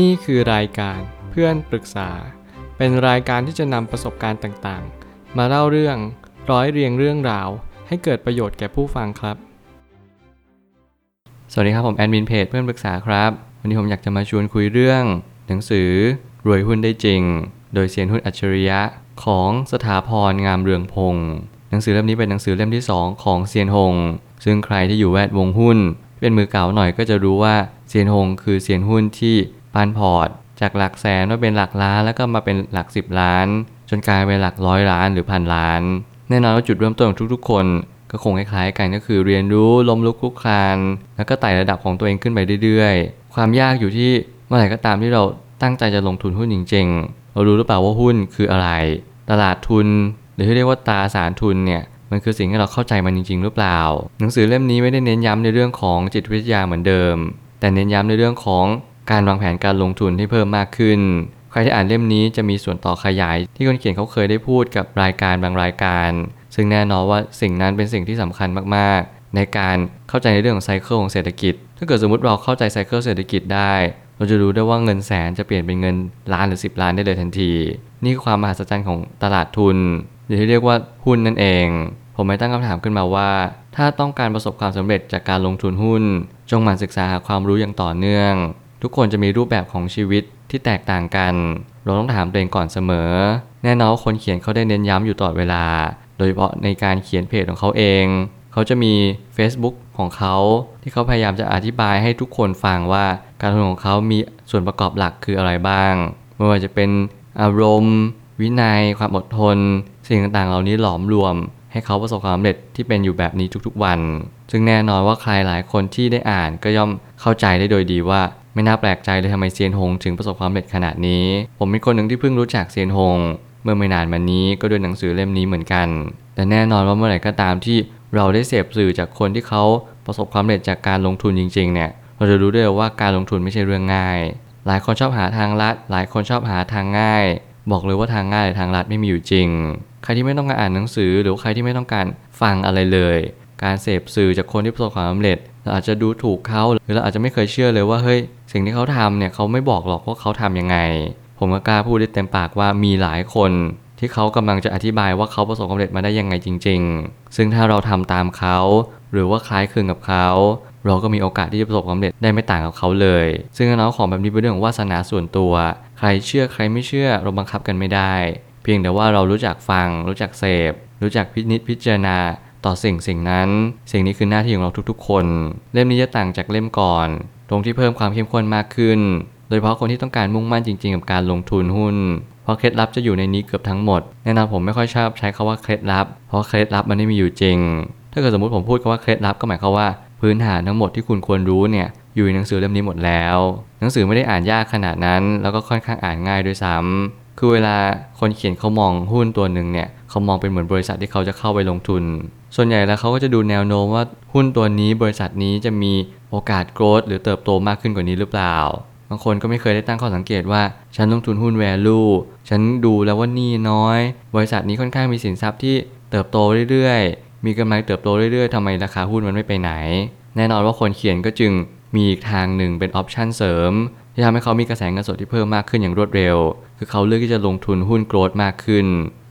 นี่คือรายการเพื่อนปรึกษา เป็นรายการที่จะนำประสบการณ์ต่างๆ มาเล่าเรื่องร้อยเรียงเรื่องราว ให้เกิดประโยชน์แก่ผู้ฟังครับ สวัสดีครับผมแอดมินเพจเพื่อนปรึกษาครับ วันนี้ผมอยากจะมาชวนคุยเรื่อง หนังสือรวยหุ้นได้จริง โดยเซียนหุ้นอัจฉริยะของสถาพรงามเรืองพงศ์หนังสือเล่มนี้เป็นหนังสือเล่มที่ 2 ของเซียนหง ซึ่งใครที่อยู่แวดวงหุ้น เป็นมือเก่าหน่อยก็จะรู้ว่าเซียนหงคือเซียนหุ้นที่ ปันพอร์ต จากหลักแสนมาเป็นหลักล้าน แล้วก็มาเป็นหลัก10ล้าน จนกลายเป็นหลักร้อยล้านหรือพันล้าน แน่นอนว่าจุดเริ่มต้นของทุกๆ คนก็คงคล้ายๆกันก็คือเรียนรู้ล้มลุกคลุกคลาน แล้วก็ไต่ระดับของตัวเองขึ้นไปเรื่อยๆ ความยากอยู่ที่เมื่อไหร่ก็ตามที่เราตั้งใจจะลงทุนหุ้นจริงๆ เรารู้หรือเปล่าว่าหุ้นคืออะไร ตลาดทุน หรือที่เรียกว่าตราสารทุนเนี่ยมันคือสิ่งที่เราเข้าใจมันจริง ๆ หรือเปล่า หนังสือเล่มนี้ไม่ได้เน้นย้ำในเรื่องของจิตวิทยาเหมือนเดิม แต่เน้นย้ำในเรื่องของ การวางแผนการลงทุนให้เพิ่มมากขึ้น ใครที่อ่านเล่มนี้จะมีส่วนต่อขยาย ที่คนเขียนเขาเคยได้พูดกับรายการบางรายการ ซึ่งแน่นอนว่าสิ่งนั้นเป็นสิ่งที่สำคัญมากๆ ในการเข้าใจในเรื่องของไซเคิลของเศรษฐกิจ ถ้าเกิดสมมติเราเข้าใจไซเคิลเศรษฐกิจได้ เราจะรู้ได้ว่าเงินแสนจะเปลี่ยนเป็นเงินล้านหรือ 10 ล้านได้เลยทันที นี่คือความมหัศจรรย์ของตลาดทุนหรือที่เรียกว่าหุ้นนั่นเอง ผมไม่ตั้งคำถามขึ้นมาว่า ถ้าต้องการประสบความสำเร็จจากการลงทุนหุ้น จงหมั่นศึกษาหาความรู้อย่างต่อเนื่อง ทุกคนจะมีรูปแบบของชีวิตที่แตกต่างกัน เราต้องถามตัวเองก่อนเสมอ แน่นอนว่าคนเขียนเขาได้เน้นย้ำอยู่ตลอดเวลา โดยเฉพาะในการเขียนเพจของเขาเอง เขาจะมี Facebook ของเขาที่เขาพยายามจะอธิบายให้ทุกคนฟังว่าการลงทุนของเขามีส่วนประกอบหลักคืออะไรบ้างไม่ว่าจะเป็นอารมณ์ วินัย ความอดทน สิ่งต่างๆ เหล่านี้หลอมรวม ให้เขาประสบความสำเร็จที่เป็นอยู่แบบนี้ทุกๆวัน ซึ่งแน่นอนว่าใครหลายคนที่ได้อ่านก็ย่อมเข้าใจได้โดยดีว่า ไม่น่าแปลกใจเลยทำไมเซียนหงถึงประสบความสำเร็จขนาดนี้ ผมเป็นคนหนึ่งที่เพิ่งรู้จักเซียนหง เมื่อไม่นานมานี้ก็ด้วยหนังสือเล่มนี้เหมือนกัน แต่แน่นอนว่าเมื่อไหร่ก็ตามที่เราได้เสพสื่อจากคนที่เขาประสบความสำเร็จจากการลงทุนจริงๆเนี่ย เราจะรู้ได้ว่าการลงทุนไม่ใช่เรื่องง่าย หลายคนชอบหาทางลัด หลายคนชอบหาทางง่าย บอกเลยว่าทางง่ายหรือทางลัดไม่มีอยู่จริง ใครที่ไม่ต้องการอ่านหนังสือหรือใครที่ไม่ต้องการฟังอะไรเลย การเสพสื่อจากคนที่ประสบความสำเร็จ เราอาจจะดูถูกเขาหรือเราอาจจะไม่เคยเชื่อเลยว่าเฮ้ย สิ่งที่เขาทำเนี่ยเขาไม่บอกหรอกว่าเขาทำยังไง ผมก็กล้าพูดได้เต็มปากว่ามีหลายคนที่เขากำลังจะอธิบายว่าเขาประสบความสำเร็จมาได้ยังไงจริง ๆ ซึ่งถ้าเราทำตามเขา หรือว่าคล้ายคลึงกับเขา เราก็มีโอกาสที่จะประสบความสำเร็จได้ไม่ต่างกับเขาเลย ซึ่งน้องของแบบนี้เป็นเรื่องของวาสนาส่วนตัว ใครเชื่อใครไม่เชื่อเราบังคับกันไม่ได้ เพียงแต่ว่าเรารู้จักฟัง รู้จักเสพ รู้จักพินิจพิจารณา ต่อสิ่งสิ่งนั้น สิ่งนี้คือหน้าที่ของเราทุกๆ คน เล่มนี้จะต่างจากเล่มก่อน ตรงที่เพิ่มความเข้มข้นมากขึ้น โดยเฉพาะคนที่ต้องการมุ่งมั่นจริง ๆ กับการลงทุนหุ้น เพราะเคล็ดลับจะอยู่ในนี้เกือบทั้งหมด แน่นอนผมไม่ค่อยชอบใช้คาว่าเคล็ดลับ เพราะเคล็ดลับมันไม่มีอยู่จริง ถ้าเกิดสมมติผมพูดคาว่าเคล็ดลับก็หมายความว่าพื้นฐานทั้งหมดที่คุณควรรู้เนี่ยอยู่ในหนังสือเล่มนี้หมดแล้ว หนังสือไม่ได้อ่านยากขนาดนั้น แล้วก็ค่อนข้างอ่านง่ายด้วยซ้ำ คือเวลาคนเขียนเขามองหุ้นตัวหนึ่งเนี่ยเขามองเป็นเหมือนบริษัทที่เขาจะเข้าไปลงทุน ส่วนใหญ่แล้วเขาก็จะดูแนวโน้มว่าหุ้นตัวนี้บริษัทนี้จะมีโอกาสโกรธหรือเติบโตมากขึ้นกว่านี้หรือเปล่า บางคนก็ไม่เคยได้ตั้งข้อสังเกตว่า ฉันลงทุนหุ้น value ฉันดูแล้วว่าหนี้น้อย บริษัทนี้ค่อนข้างมีสินทรัพย์ที่เติบโตเรื่อยๆ มีกำไรเติบโตเรื่อยๆทำไมราคาหุ้นมันไม่ไปไหน แน่นอนว่าคนเขียนก็จึงมีอีกทางหนึ่งเป็น option เสริม ที่ทำให้เขามีกระแสเงินสดที่เพิ่มมากขึ้นอย่างรวดเร็ว คือเขาเลือกที่จะลงทุนหุ้น growth มากขึ้น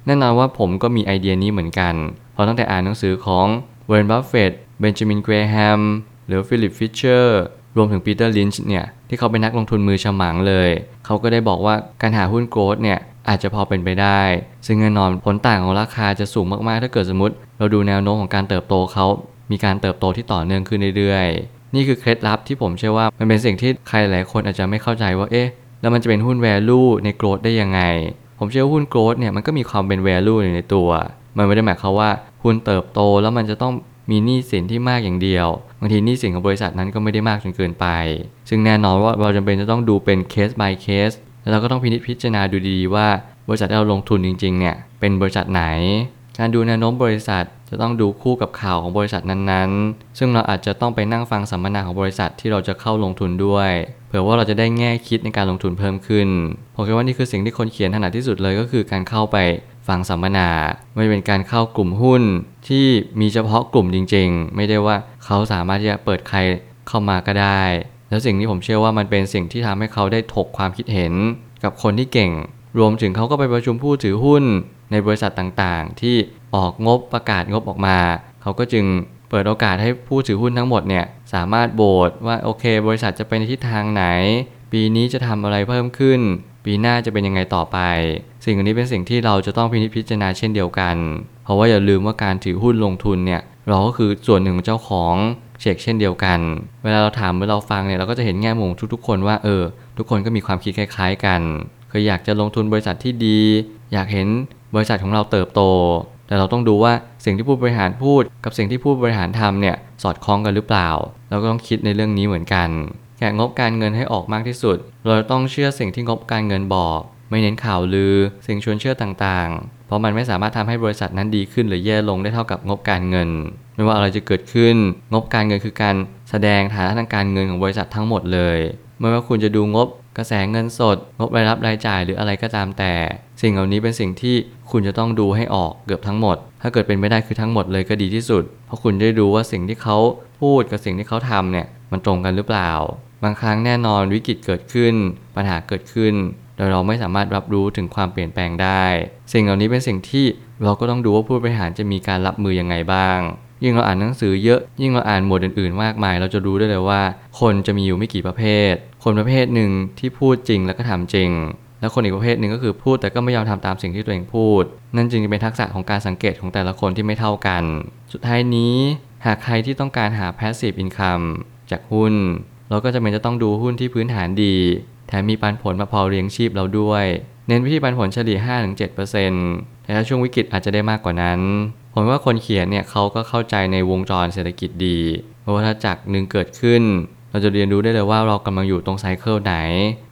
แน่นอนว่าผมก็มีไอเดียนี้เหมือนกัน เพราะตั้งแต่อ่านหนังสือของวอร์เรนบัฟเฟตต์เบนจามินเกรแฮมหรือฟิลิปฟิชเชอร์รวมถึงปีเตอร์ลินช์เนี่ยที่เขาเป็นนักลงทุนมือฉมังเลย เขาก็ได้บอกว่าการหาหุ้น growth เนี่ยอาจจะพอเป็นไปได้ ซึ่งแน่นอนผลต่างของราคาจะสูงมากๆ ถ้าเกิดสมมติ เราดูแนวโน้มของการเติบโตเขามีการเติบโตที่ต่อเนื่องขึ้นเรื่อย นี่คือเคล็ดลับที่ผมเชื่อว่ามันเป็นสิ่งที่ใครหลายคนอาจจะไม่เข้าใจว่าเอ๊ะแล้วมันจะเป็นหุ้น value ใน growth ได้ยังไง ผมเชื่อว่าหุ้น growth เนี่ยมันก็มีความเป็น value อยู่ในตัว มันไม่ได้หมายความว่าหุ้นเติบโตแล้วมันจะต้องมีหนี้สินที่มากอย่างเดียว บางทีหนี้สินของบริษัทนั้นก็ไม่ได้มากจนเกินไป ซึ่งแน่นอนว่าเราจำเป็นจะต้องดูเป็นเคส by เคสแล้วเราก็ต้องพินิจพิจารณาดูดีๆว่า บริษัทที่เราลงทุนจริงๆเนี่ยเป็นบริษัทไหน การดูแนวโน้มบริษัท จะต้องดูคู่กับข่าวของบริษัทนั้นๆ ซึ่งเราอาจจะต้องไปนั่งฟังสัมมนาของบริษัทที่เราจะเข้าลงทุนด้วย เผื่อว่าเราจะได้แง่คิดในการลงทุนเพิ่มขึ้น ผมคิดว่านี่คือสิ่งที่คนเขียนถนัดที่สุดเลยก็คือการเข้าไปฟังสัมมนาไม่เป็นการเข้ากลุ่มหุ้นที่มีเฉพาะกลุ่มจริง ๆ ไม่ได้ว่าเขาสามารถที่จะเปิดใครเข้ามาก็ได้ แล้วสิ่งนี้ผมเชื่อว่ามันเป็นสิ่งที่ทำให้เขาได้ถกความคิดเห็น กับคนที่เก่ง รวมถึงเขาก็ไปประชุมผู้ถือหุ้นในบริษัทต่างๆ ที่ ออกงบประกาศงบออกมา เขาก็จึงเปิดโอกาสให้ผู้ถือหุ้นทั้งหมดเนี่ยสามารถโบสว่าโอเค บริษัทจะไปในทิศทางไหน ปีนี้จะทำอะไรเพิ่มขึ้น ปีหน้าจะเป็นยังไงต่อไป สิ่งอันนี้เป็นสิ่งที่เราจะต้องพินิจพิจารณาเช่นเดียวกัน เพราะว่าอย่าลืมว่าการถือหุ้นลงทุนเนี่ยเราก็คือส่วนหนึ่งของเจ้าของเช็คเช่นเดียวกัน เวลาเราถามเมื่อเราฟังเนี่ยเราก็จะเห็นแง่มุมทุกๆ คนว่าเออ ทุกคนก็มีความคิดคล้ายๆกัน เคยอยากจะลงทุนบริษัทที่ดี อยากเห็นบริษัทของเราเติบโต แต่เราต้องดูว่าสิ่งที่ผู้บริหารพูด กับสิ่งที่ผู้บริหารทำเนี่ยสอดคล้องกันหรือเปล่า เราก็ต้องคิดในเรื่องนี้เหมือนกันแกะงบการเงินให้ออกมากที่สุด เราต้องเชื่อสิ่งที่งบการเงินบอก ไม่เน้นข่าวลือ สิ่งชวนเชื่อต่างๆ เพราะมันไม่สามารถทำให้บริษัทนั้นดีขึ้นหรือแย่ลงได้เท่ากับงบการเงิน ไม่ว่าอะไรจะเกิดขึ้น งบการเงินคือการแสดงฐานะทางการเงินของบริษัททั้งหมดเลย ไม่ว่าคุณจะดูงบ กระแสเงินสด งบรายรับรายจ่ายหรืออะไรก็ตามแต่ สิ่งเหล่านี้เป็นสิ่งที่คุณจะต้องดูให้ออกเกือบทั้งหมด ถ้าเกิดเป็นไม่ได้คือทั้งหมดเลยก็ดีที่สุด เพราะคุณได้ดูว่าสิ่งที่เขาพูดกับสิ่งที่เขาทำเนี่ยมันตรงกันหรือเปล่า บางครั้งแน่นอนวิกฤตเกิดขึ้น ปัญหาเกิดขึ้นโดยเราไม่สามารถรับรู้ถึงความเปลี่ยนแปลงได้ สิ่งเหล่านี้เป็นสิ่งที่เราก็ต้องดูว่าผู้บริหารจะมีการรับมือยังไงบ้าง ยิ่งเราอ่านหนังสือเยอะยิ่งเราอ่านหมวดอื่นๆ มากมาย เราจะรู้ได้เลยว่า คนจะมีอยู่ไม่กี่ประเภท คนประเภทหนึ่งที่พูดจริงแล้วก็ทำจริง แล้วคนอีกประเภทหนึ่งก็คือพูดแต่ก็ไม่ยอมทำตามสิ่งที่ตัวเองพูด นั่นจึงเป็นทักษะของการสังเกตของแต่ละคนที่ไม่เท่ากัน สุดท้ายนี้ หากใครที่ต้องการหา passive income จากหุ้น เราก็จะเป็นจะต้องดูหุ้นที่พื้นฐานดี แถมมีปันผลมาพอเลี้ยงชีพเราด้วย เน้นวิธีปันผลเฉลี่ย 5-7%แต่ถ้าช่วงวิกฤตอาจจะได้มากกว่านั้นผมว่าคนเขียนเนี่ยเขาก็เข้าใจในวงจรเศรษฐกิจดีเพราะว่าถ้าจากหนึ่งเกิดขึ้น เราจะเรียนรู้ได้เลยว่าเรากำลังอยู่ตรงไซเคิลไหน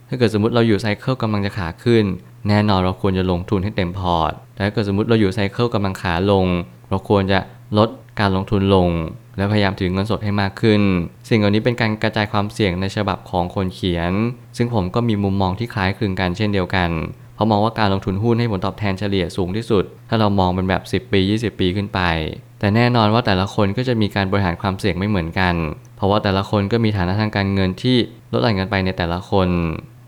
ถ้าเกิดสมมติเราอยู่ไซเคิลกำลังจะขาขึ้น แน่นอนเราควรจะลงทุนให้เต็มพอร์ต แต่ถ้าเกิดสมมติเราอยู่ไซเคิลกำลังขาลง เราควรจะลดการลงทุนลง และพยายามถือเงินสดให้มากขึ้น สิ่งเหล่านี้เป็นการกระจายความเสี่ยงในฉบับของคนเขียน ซึ่งผมก็มีมุมมองที่คล้ายคลึงกันเช่นเดียวกันเพราะมองว่าการลงทุนหุ้นให้ผลตอบแทนเฉลี่ยสูงที่สุด ถ้าเรามองเป็นแบบ 10 ปี 20 ปีขึ้นไป แต่แน่นอนว่าแต่ละคนก็จะมีการบริหารความเสี่ยงไม่เหมือนกัน เพราะว่าแต่ละคนก็มีฐานะทางการเงินที่ลดหลั่นกันไปในแต่ละคน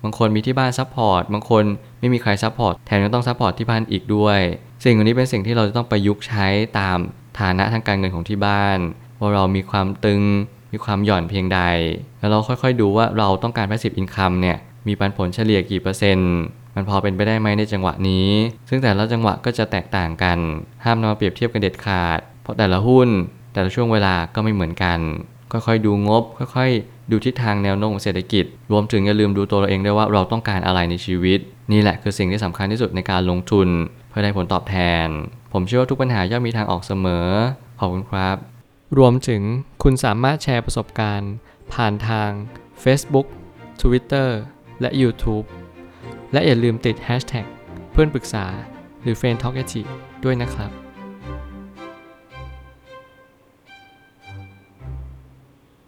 บางคนมีที่บ้าน support บางคนไม่มีใคร support แถมยังต้อง support ที่บ้านอีกด้วย สิ่งเหล่านี้เป็นสิ่งที่เราจะต้องประยุกต์ใช้ตามฐานะทางการเงินของที่บ้าน ว่าเรามีความตึง มีความหย่อนเพียงใด แล้วเราค่อยๆดูว่าเราต้องการ passive income เนี่ย มีปันผลเฉลี่ยกี่เปอร์เซ็นต์มันพอเป็นไปได้ไหมในจังหวะนี้ ซึ่งแต่ละจังหวะก็จะแตกต่างกัน ห้ามนำมาเปรียบเทียบกันเด็ดขาด เพราะแต่ละหุ้น แต่ละช่วงเวลาก็ไม่เหมือนกัน ค่อยๆดูงบ ค่อยๆ ดูทิศทางแนวโน้มของเศรษฐกิจ รวมถึงอย่าลืมดูตัวเราเองด้วยว่าเราต้องการอะไรในชีวิต นี่แหละคือสิ่งที่สำคัญที่สุดในการลงทุน เพื่อได้ผลตอบแทน ผมเชื่อว่าทุกปัญหาย่อมมีทางออกเสมอ ขอบคุณครับ รวมถึงคุณสามารถแชร์ประสบการณ์ ผ่านทาง Facebook Twitter และ YouTube และอย่าลืมติด Hashtag เพื่อนปรึกษาหรือ f r ร e n d t a l k ด้วยนะครับ